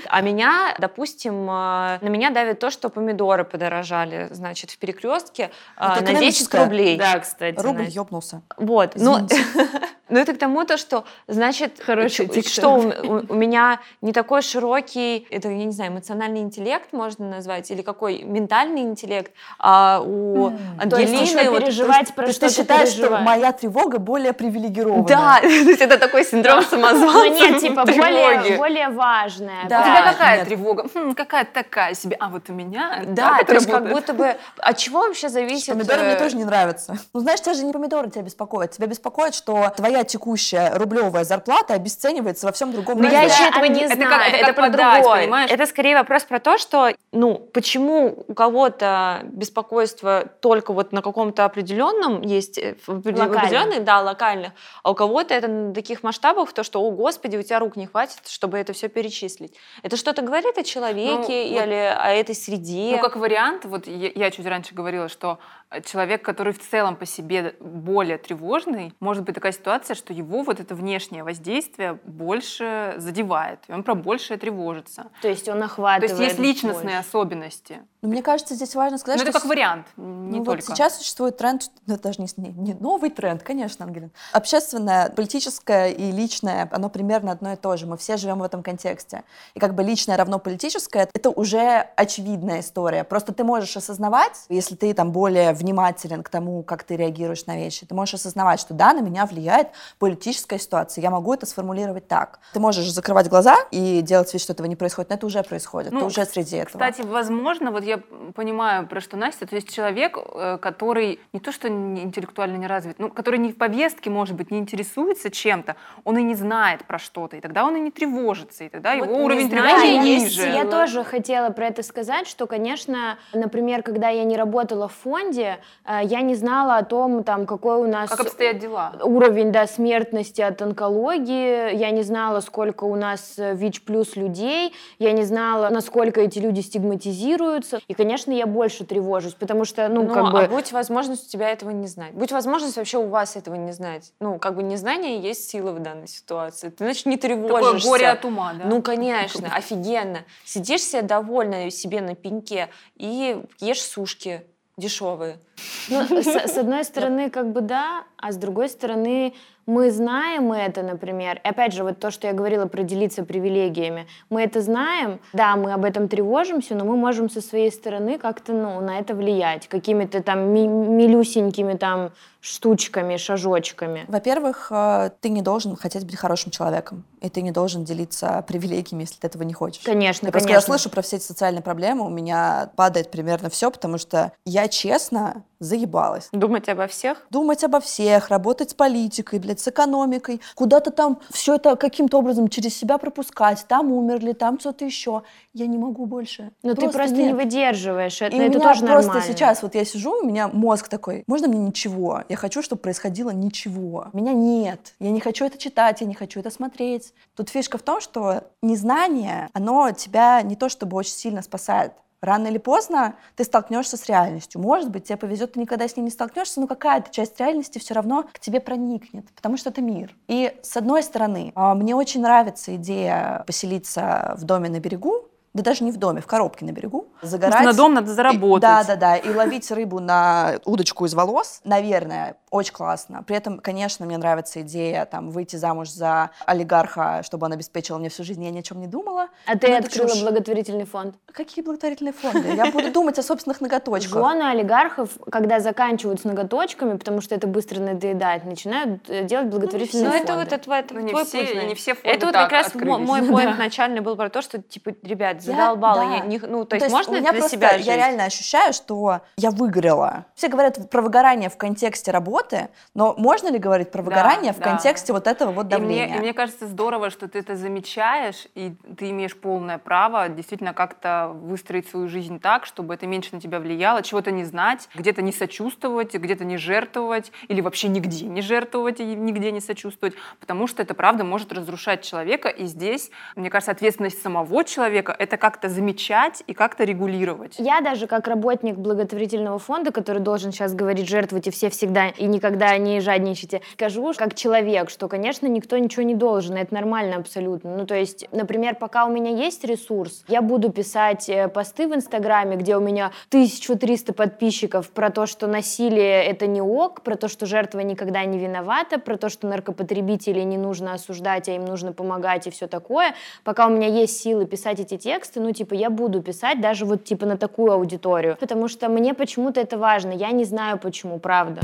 Speaker 3: А меня, допустим, э, на меня давит то, что помидоры подорожали, значит, в перекрестке э, на 10 рублей.
Speaker 1: Да, кстати.
Speaker 4: Рубль ёбнулся.
Speaker 3: Вот. Ну, <laughs> ну, это к тому, то, что, значит, Хороший что у, у меня не такой широкий, это, я не знаю, эмоциональный интеллект можно назвать, или какой ментальный интеллект, а у mm. Ангелины...
Speaker 1: То есть вот, переживать про
Speaker 4: что ты считаешь, что моя тревога более привилегированная?
Speaker 3: Да, <laughs> то есть это такой синдром самозванца.
Speaker 1: Ну нет, типа более, более важная.
Speaker 2: Да. У тебя какая тревога? Хм, какая такая себе. А вот у меня...
Speaker 3: Да, то есть как будто бы... От чего вообще зависит...
Speaker 4: Помидоры мне э, тоже не нравятся. Ну знаешь, тебя же не помидоры тебя беспокоят. Тебя беспокоит, что твоя текущая рублевая зарплата обесценивается во всем другом.
Speaker 3: Но я еще этого не знаю. Это про другое. Это скорее вопрос про то, что, ну, почему у кого-то это беспокойство только вот на каком-то определенном есть, э, определенных, да, локальных, а у кого-то это на таких масштабах, то, что, о, господи, у тебя рук не хватит, чтобы это все перечислить. Это что-то говорит о человеке ну, или вот, о этой среде?
Speaker 2: Ну, как вариант, вот я, я чуть раньше говорила, что человек, который в целом по себе более тревожный, может быть такая ситуация, что его вот это внешнее воздействие больше задевает, и он про большее тревожится.
Speaker 1: То есть он охватывает
Speaker 2: То есть есть личностные больше. особенности.
Speaker 4: Но мне кажется, здесь важно сказать,
Speaker 2: Но
Speaker 4: что...
Speaker 2: это как вариант, не
Speaker 4: ну,
Speaker 2: только.
Speaker 4: Вот сейчас существует тренд, ну, это даже не, не, не новый тренд, конечно, Ангелин. Общественное, политическое и личное, оно примерно одно и то же. Мы все живем в этом контексте. И как бы личное равно политическое, это уже очевидная история. Просто ты можешь осознавать, если ты там более внимателен к тому, как ты реагируешь на вещи. Ты можешь осознавать, что да, на меня влияет политическая ситуация, я могу это сформулировать так. Ты можешь закрывать глаза и делать вид, что этого не происходит, но это уже происходит, ну, ты уже среди этого.
Speaker 2: Кстати, возможно, вот я понимаю, про что Настя, то есть человек, э, который не то что интеллектуально не развит, ну, который не в повестке, может быть, не интересуется чем-то, он и не знает про что-то, и тогда он и не тревожится, и тогда вот его уровень тревоги ниже.
Speaker 1: Я тоже хотела про это сказать, что, конечно, например, когда я не работала в фонде, э, я не знала о том, там, какой у нас...
Speaker 2: Как обстоят дела?
Speaker 1: Уровень, да, смертности от онкологии. Я не знала, сколько у нас э, ВИЧ плюс людей. Я не знала, насколько эти люди стигматизируются. И, конечно, я больше тревожусь, потому что, ну,
Speaker 3: Но,
Speaker 1: как бы...
Speaker 3: А будь возможность у тебя этого не знать. Будь возможность вообще у вас этого не знать. Ну, как бы незнание есть сила в данной ситуации. Ты, значит, не тревожишься.
Speaker 2: Такое горе от ума, да?
Speaker 3: Ну, конечно, офигенно. Сидишь себе довольна себе на пеньке и ешь сушки дешевые.
Speaker 1: Ну, с, с одной стороны, как бы да, а с другой стороны, мы знаем это, например, и опять же, вот то, что я говорила про делиться привилегиями, мы это знаем, да, мы об этом тревожимся, но мы можем со своей стороны как-то, ну, на это влиять, какими-то там ми- милюсенькими там штучками, шажочками.
Speaker 4: Во-первых, э, ты не должен хотеть быть хорошим человеком, и ты не должен делиться привилегиями, если ты этого не хочешь.
Speaker 1: Конечно,
Speaker 4: я
Speaker 1: конечно.
Speaker 4: я слышу про все эти социальные проблемы, у меня падает примерно все, потому что я честно заебалась.
Speaker 3: Думать обо всех?
Speaker 4: Думать обо всех, работать с политикой, блядь, с экономикой, куда-то там все это каким-то образом через себя пропускать, там умерли, там что-то еще. Я не могу больше.
Speaker 1: Но просто ты просто
Speaker 4: нет.
Speaker 1: не выдерживаешь, это,
Speaker 4: И
Speaker 1: это
Speaker 4: меня
Speaker 1: тоже
Speaker 4: просто
Speaker 1: нормально.
Speaker 4: сейчас вот я сижу, у меня мозг такой, можно мне ничего? Я хочу, чтобы происходило ничего. Меня нет. Я не хочу это читать, я не хочу это смотреть. Тут фишка в том, что незнание, оно тебя не то чтобы очень сильно спасает. Рано или поздно ты столкнешься с реальностью. Может быть, тебе повезет, ты никогда с ней не столкнешься, но какая-то часть реальности все равно к тебе проникнет, потому что это мир. И с одной стороны, а, мне очень нравится идея поселиться в доме на берегу, да даже не в доме, в коробке на берегу, загорать.
Speaker 2: на дом надо заработать.
Speaker 4: И, да, да, да, и ловить рыбу на удочку из волос, наверное, очень классно. При этом, конечно, мне нравится идея там выйти замуж за олигарха, чтобы он обеспечил мне всю жизнь, я ни о чем не думала.
Speaker 1: А ты
Speaker 4: Но это
Speaker 1: открыла
Speaker 4: чушь.
Speaker 1: благотворительный фонд?
Speaker 4: Какие благотворительные фонды? Я буду думать о собственных ноготочках.
Speaker 1: Жены олигархов, когда заканчивают с ноготочками, потому что это быстро надоедает, начинают э, делать благотворительные
Speaker 3: Ну,
Speaker 1: фонды.
Speaker 3: это вот это, это
Speaker 2: Ну,
Speaker 3: твой путь,
Speaker 2: не все фонды
Speaker 3: Это вот как раз мой
Speaker 1: Ну
Speaker 3: поинт начальный был про то, что, типа, ребят,
Speaker 4: Я-
Speaker 3: задолбала.
Speaker 4: да.
Speaker 3: я не- ну, то
Speaker 4: Ну,
Speaker 3: есть, можно для
Speaker 4: просто,
Speaker 3: себя
Speaker 4: я
Speaker 3: жить?
Speaker 4: реально ощущаю, что я выгорела. Все говорят про выгорание в контексте работы, но можно ли говорить про
Speaker 2: Да,
Speaker 4: выгорание в
Speaker 2: да.
Speaker 4: контексте вот этого вот
Speaker 2: И
Speaker 4: давления?
Speaker 2: мне, и мне кажется здорово, что ты это замечаешь, и ты имеешь полное право действительно как-то выстроить свою жизнь так, чтобы это меньше на тебя влияло, чего-то не знать, где-то не сочувствовать, где-то не жертвовать, или вообще нигде не жертвовать и нигде не сочувствовать, потому что это правда может разрушать человека, и здесь, мне кажется, ответственность самого человека — это как-то замечать и как-то регулировать.
Speaker 1: Я даже как работник благотворительного фонда, который должен сейчас говорить жертвуйте все всегда и никогда не жадничайте, скажу как человек, что, конечно, никто ничего не должен, это нормально абсолютно. Ну, то есть, например, пока у меня есть ресурс, я буду писать э, посты в Инстаграме, где у меня 1300 подписчиков про то, что насилие — это не ок, про то, что жертва никогда не виновата, про то, что наркопотребителей не нужно осуждать, а им нужно помогать и все такое. Пока у меня есть силы писать эти тексты, ну, типа, я буду писать даже вот, типа, на такую аудиторию. Потому что мне почему-то это важно. Я не знаю, почему, правда.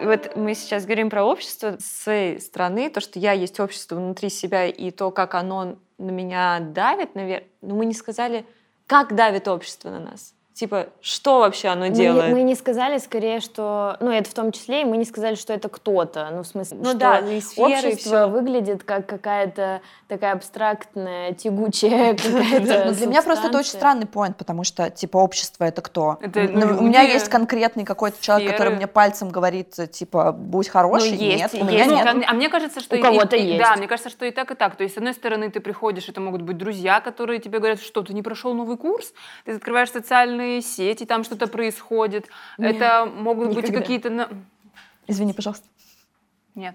Speaker 3: Вот мы сейчас говорим про общество с своей стороны, то, что я есть общество внутри себя, и то, как оно на меня давит, наверное. Но мы не сказали, как давит общество на нас. Типа, что вообще оно
Speaker 1: Мы,
Speaker 3: делает?
Speaker 1: мы не сказали скорее, что... Ну, это в том числе, и мы не сказали, что это кто-то. Ну, в смысле,
Speaker 3: Ну
Speaker 1: что
Speaker 3: да, сферы,
Speaker 1: общество
Speaker 3: всё.
Speaker 1: выглядит как какая-то такая абстрактная, тягучая <laughs> какая-то
Speaker 4: для меня просто это очень странный поинт, потому что, типа, общество — это кто? Ну,
Speaker 2: ну,
Speaker 4: у меня есть конкретный какой-то человек, который мне пальцем говорит, типа, будь хороший.
Speaker 3: Ну,
Speaker 4: нет, у меня нет.
Speaker 2: а мне- кажется, что
Speaker 1: У кого-то есть.
Speaker 2: Да, мне кажется, что и так, и так. То есть, с одной стороны, ты приходишь, это могут быть друзья, которые тебе говорят, что ты не прошел новый курс, ты открываешь социальные сети, там что-то происходит. Это могут быть
Speaker 1: никогда.
Speaker 2: какие-то... на-
Speaker 4: Извини, пожалуйста.
Speaker 2: Нет.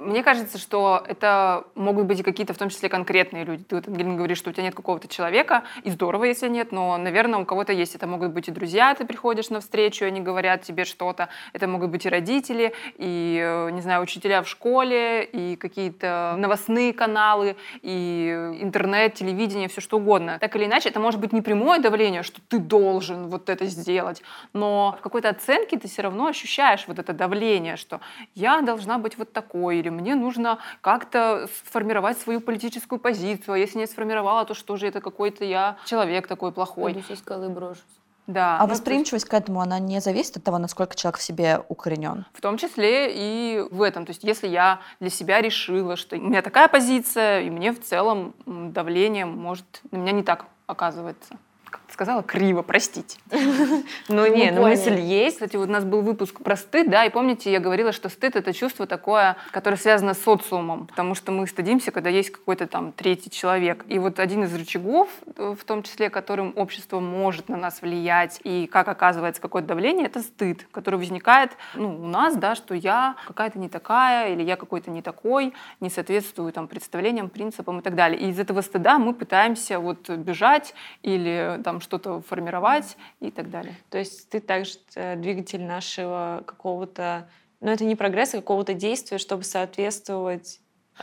Speaker 2: Мне кажется, что это могут быть и какие-то, в том числе, конкретные люди. Ты вот, Ангелина, говоришь, что у тебя нет какого-то человека, и здорово, если нет, но, наверное, у кого-то есть. Это могут быть и друзья, ты приходишь на встречу, они говорят тебе что-то. Это могут быть и родители, и, э, не знаю, учителя в школе, и какие-то новостные каналы, и интернет, телевидение, все что угодно. Так или иначе, это может быть не прямое давление, что ты должен вот это сделать, но в какой-то оценке ты все равно ощущаешь вот это давление, что я должна быть вот такой, или мне нужно как-то сформировать свою политическую позицию, а если не сформировала, то что же это какой-то я человек такой плохой.
Speaker 1: Пойду сесть скалы брошусь.
Speaker 2: Да.
Speaker 4: А
Speaker 2: ну,
Speaker 4: восприимчивость к этому, она не зависит от того, насколько человек в себе укоренен?
Speaker 2: В том числе и в этом. То есть если я для себя решила, что у меня такая позиция, и мне в целом давление может на меня не так оказывается. Как сказала, криво, простите. <laughs>
Speaker 3: Ну не, ну мысль есть.
Speaker 2: Кстати, вот у нас был выпуск про стыд, да, и помните, я говорила, что стыд — это чувство такое, которое связано с социумом, потому что мы стыдимся, когда есть какой-то там третий человек. И вот один из рычагов, э, в том числе, которым общество может на нас влиять, и как оказывается какое-то давление, это стыд, который возникает ну, у нас, да, что я какая-то не такая, или я какой-то не такой, не соответствую там представлениям, принципам и так далее. И из этого стыда мы пытаемся вот бежать или там что-то формировать и так далее.
Speaker 3: То есть ты также э, двигатель нашего какого-то, ну это не прогресса, а какого-то действия, чтобы соответствовать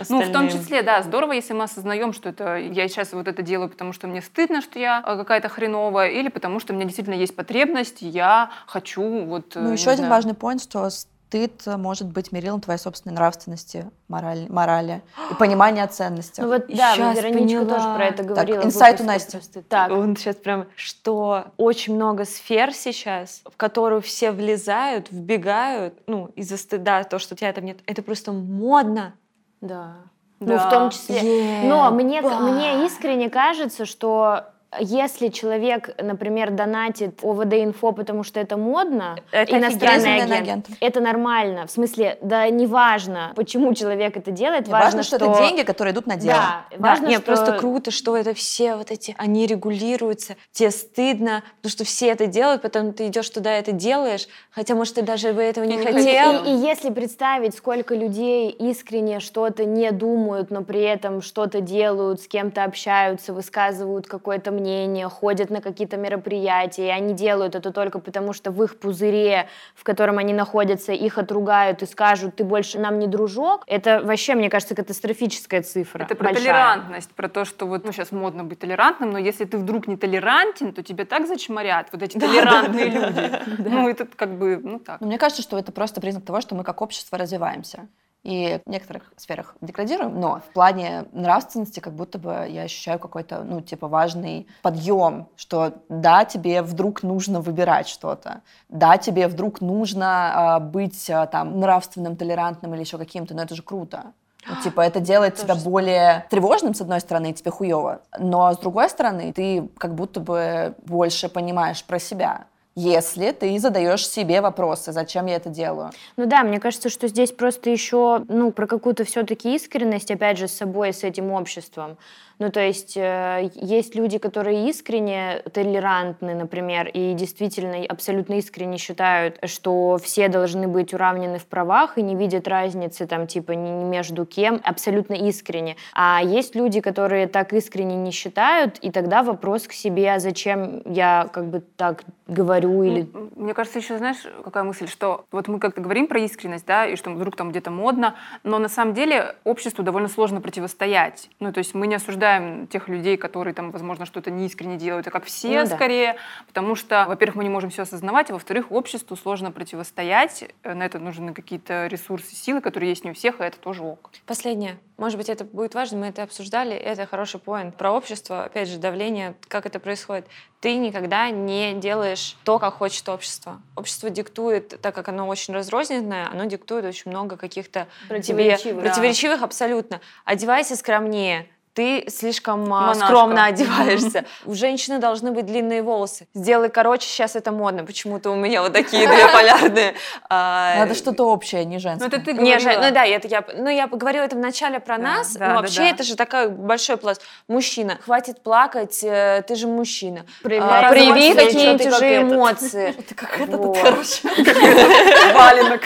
Speaker 2: Ну, в том числе, да, здорово, если мы осознаем, что это я сейчас вот это делаю, потому что мне стыдно, что я э, какая-то хреновая, или потому что у меня действительно есть потребность, я хочу вот... э,
Speaker 4: Ну, еще один
Speaker 2: знаю,
Speaker 4: важный point, что стыд может быть мерилом твоей собственной нравственности, морали, морали и понимания ценностей.
Speaker 1: Ну вот, да,
Speaker 3: Щас
Speaker 1: Вероничка
Speaker 3: поняла.
Speaker 1: тоже про это говорила. в
Speaker 4: инсайт у Насти.
Speaker 1: Так,
Speaker 3: Он сейчас прям, что очень много сфер сейчас, в которую все влезают, вбегают, ну, из-за стыда, то, что у тебя там нет. Это просто модно.
Speaker 1: да.
Speaker 2: Да.
Speaker 1: Ну, в том числе.
Speaker 3: Е-
Speaker 1: Но мне,
Speaker 3: ба.
Speaker 1: мне искренне кажется, что если человек, например, донатит ОВД-инфо, потому что это модно,
Speaker 3: Это
Speaker 1: иностранный агент,
Speaker 4: агент.
Speaker 1: это нормально. В смысле, да неважно, почему человек это делает,
Speaker 4: Важно,
Speaker 1: важно,
Speaker 4: что, это деньги, которые идут на дело.
Speaker 1: Да,
Speaker 3: Да,
Speaker 1: важно,
Speaker 3: нет,
Speaker 1: что...
Speaker 3: просто круто, что это все вот эти, они регулируются, тебе стыдно, потому что все это делают, потом ты идешь туда и это делаешь, хотя, может, ты даже бы этого не
Speaker 2: И не
Speaker 1: И,
Speaker 3: хотел.
Speaker 1: и- и если представить, сколько людей искренне что-то не думают, но при этом что-то делают, с кем-то общаются, высказывают какое-то мнение, ходят на какие-то мероприятия, и они делают это только потому, что в их пузыре, в котором они находятся, их отругают и скажут, ты больше нам не дружок, это вообще, мне кажется, катастрофическая цифра.
Speaker 2: Это про
Speaker 1: большая.
Speaker 2: толерантность, про то, что вот, ну, сейчас модно быть толерантным, но если ты вдруг не толерантен, то тебя так зачморят, вот эти толерантные люди. Ну, это как бы, ну, так.
Speaker 4: Но мне кажется, что это просто признак того, что мы как общество развиваемся. И в некоторых сферах деградируем, но в плане нравственности как будто бы я ощущаю какой-то, ну, типа, важный подъем, что да, тебе вдруг нужно выбирать что-то, да, тебе вдруг нужно а, быть а, там нравственным, толерантным или еще каким-то, но это же круто. Ну, типа, это <gasps> делает тебя более тревожным, с одной стороны, и тебе хуево. Но с другой стороны, ты как будто бы больше понимаешь про себя. Если ты задаешь себе вопросы, зачем я это делаю.
Speaker 1: Ну да, мне кажется, что здесь просто еще, ну, про какую-то все-таки искренность, опять же, с собой, с этим обществом. Ну, то есть э, есть люди, которые искренне толерантны, например, и действительно абсолютно искренне считают, что все должны быть уравнены в правах и не видят разницы там типа ни, между кем, абсолютно искренне. А есть люди, которые так искренне не считают, и тогда вопрос к себе, а зачем я как бы так говорю или
Speaker 2: Мне кажется, еще знаешь, какая мысль, что вот мы как-то говорим про искренность, да, и что вдруг там где-то модно, но на самом деле обществу довольно сложно противостоять. Ну, то есть мы не осуждаем тех людей, которые там, возможно, что-то неискренне делают, а как все
Speaker 1: Ну да.
Speaker 2: скорее, потому что, во-первых, мы не можем все осознавать, а во-вторых, обществу сложно противостоять, Э, на это нужны какие-то ресурсы, силы, которые есть не у всех, и это тоже ок.
Speaker 3: Последнее. Может быть, это будет важно, мы это обсуждали, это хороший поинт. Про общество, опять же, давление, как это происходит. Ты никогда не делаешь то, как хочет общество. Общество диктует, так как оно очень разрозненное, оно диктует очень много каких-то тебе
Speaker 1: Противоречивых.
Speaker 3: противоречивых абсолютно. Одевайся скромнее, ты слишком а,
Speaker 2: Монашка.
Speaker 3: скромно одеваешься. <laughs> У женщины должны быть длинные волосы. Сделай короче, сейчас это модно. Почему-то у меня вот <laughs> такие две полярные. А,
Speaker 4: Надо что-то общее, не
Speaker 2: Ну,
Speaker 4: женское.
Speaker 2: это ты
Speaker 3: Не,
Speaker 2: говорила.
Speaker 3: же- ну да, это я, ну я поговорила это в начале про
Speaker 2: Да,
Speaker 3: нас,
Speaker 2: да,
Speaker 3: но
Speaker 2: да,
Speaker 3: вообще
Speaker 2: да.
Speaker 3: это же такой большой пласт. Мужчина, хватит плакать, э, ты же мужчина.
Speaker 1: Проявляй
Speaker 3: А, Прояви
Speaker 1: эмоции,
Speaker 3: какие-нибудь уже эмоции.
Speaker 4: Это как этот,
Speaker 3: Вот.
Speaker 4: короче. <laughs>
Speaker 2: Валенок.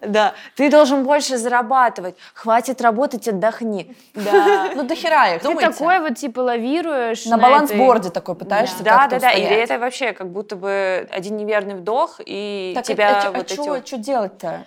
Speaker 3: Да, ты должен больше зарабатывать. Хватит работать, отдохни. Да.
Speaker 4: Ну, дохера их,
Speaker 1: Ты
Speaker 4: думайте.
Speaker 1: такой вот типа лавируешь
Speaker 4: На
Speaker 1: этой-
Speaker 4: балансборде такой пытаешься
Speaker 3: Да,
Speaker 4: как-то
Speaker 3: да, да. И
Speaker 4: устоять.
Speaker 3: это вообще как будто бы один неверный вдох, и
Speaker 4: Так,
Speaker 3: тебя
Speaker 4: а,
Speaker 3: вот
Speaker 4: а,
Speaker 3: эти
Speaker 4: чё делать-то?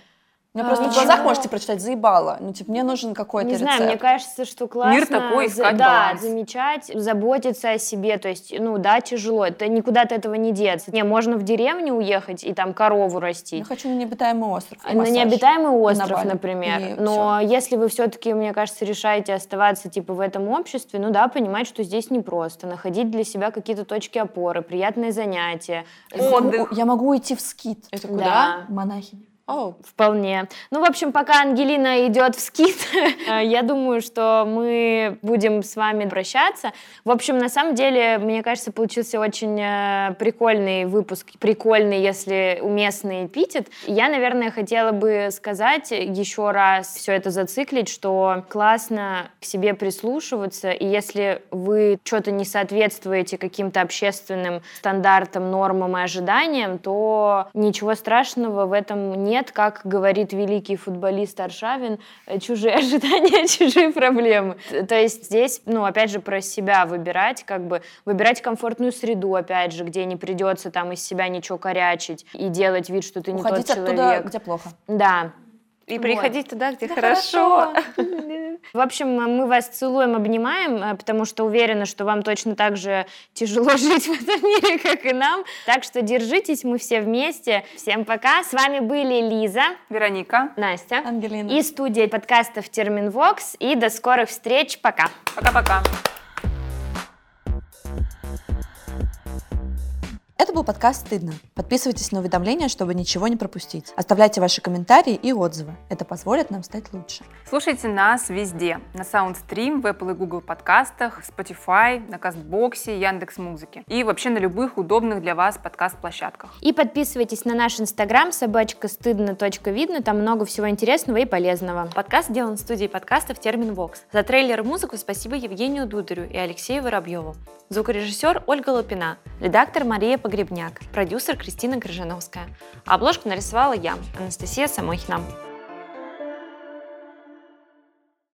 Speaker 4: Мне
Speaker 1: А,
Speaker 4: просто в
Speaker 1: ничего.
Speaker 4: глазах можете прочитать, заебало. Ну, типа, мне нужен какой-то
Speaker 1: Не знаю,
Speaker 4: рецепт.
Speaker 1: мне кажется, что классно
Speaker 2: Мир такой,
Speaker 1: за-
Speaker 2: искать
Speaker 1: да,
Speaker 2: баланс.
Speaker 1: замечать, заботиться о себе. То есть, ну да, тяжело. Это никуда от этого не деться. Не, можно в деревню уехать и там корову
Speaker 4: Я
Speaker 1: растить.
Speaker 4: хочу на необитаемый остров. и
Speaker 1: На
Speaker 4: массаж.
Speaker 1: необитаемый
Speaker 4: на
Speaker 1: остров,
Speaker 4: Бали.
Speaker 1: например.
Speaker 4: И
Speaker 1: Но если вы все-таки, мне кажется, решаете оставаться типа в этом обществе, ну да, понимать, что здесь непросто, находить для себя какие-то точки опоры, приятные занятия.
Speaker 2: Отдых.
Speaker 4: Я могу уйти в скит.
Speaker 3: Это
Speaker 1: Да.
Speaker 3: куда?
Speaker 4: Монахиня.
Speaker 3: О,
Speaker 1: Вполне. Ну, в общем, пока Ангелина идет в скит, <laughs> э, я думаю, что мы будем с вами прощаться. В общем, на самом деле, мне кажется, получился очень э, прикольный выпуск. Прикольный, если уместный эпитет. Я, наверное, хотела бы сказать еще раз все это зациклить, что классно к себе прислушиваться, и если вы что-то не соответствуете каким-то общественным стандартам, нормам и ожиданиям, то ничего страшного в этом нет, как говорит великий футболист Аршавин, э, чужие <laughs> ожидания, чужие проблемы. То есть здесь, ну, опять же, про себя выбирать, как бы выбирать комфортную среду, опять же, где не придется там из себя ничего корячить и делать вид, что ты не
Speaker 4: Уходить
Speaker 1: тот
Speaker 4: оттуда,
Speaker 1: человек.
Speaker 4: где плохо.
Speaker 1: Да.
Speaker 3: и
Speaker 1: Вот.
Speaker 3: приходить туда, где хорошо. <laughs>
Speaker 1: В общем, мы вас целуем, обнимаем, э, потому что уверена, что вам точно так же тяжело <laughs> жить в этом мире, как и нам. Так что держитесь, мы все вместе. Всем пока. С вами были Лиза,
Speaker 2: Вероника.
Speaker 1: Настя
Speaker 4: Ангелина.
Speaker 1: и студия подкастов Терминвокс. И до скорых встреч. Пока.
Speaker 2: Пока-пока.
Speaker 4: Это был подкаст «Стыдно». Подписывайтесь на уведомления, чтобы ничего не пропустить. Оставляйте ваши комментарии и отзывы. Это позволит нам стать лучше.
Speaker 2: Слушайте нас везде. На Soundstream, в Apple и Google подкастах, Spotify, на Кастбоксе, Яндекс Музыке. И вообще на любых удобных для вас подкаст-площадках.
Speaker 1: И подписывайтесь на наш инстаграм собачка стыдно видно. Там много всего интересного и полезного.
Speaker 3: Подкаст сделан в студии подкастов Термин Вокс. За трейлер и музыку спасибо Евгению Дударю и Алексею Воробьеву. Звукорежиссер Ольга Лупина, редактор Мария Погребняк, продюсер Кристина Крыжановская. Обложку нарисовала я, Анастасия Самохина.